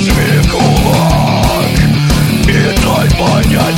Нажми кулак И дай понять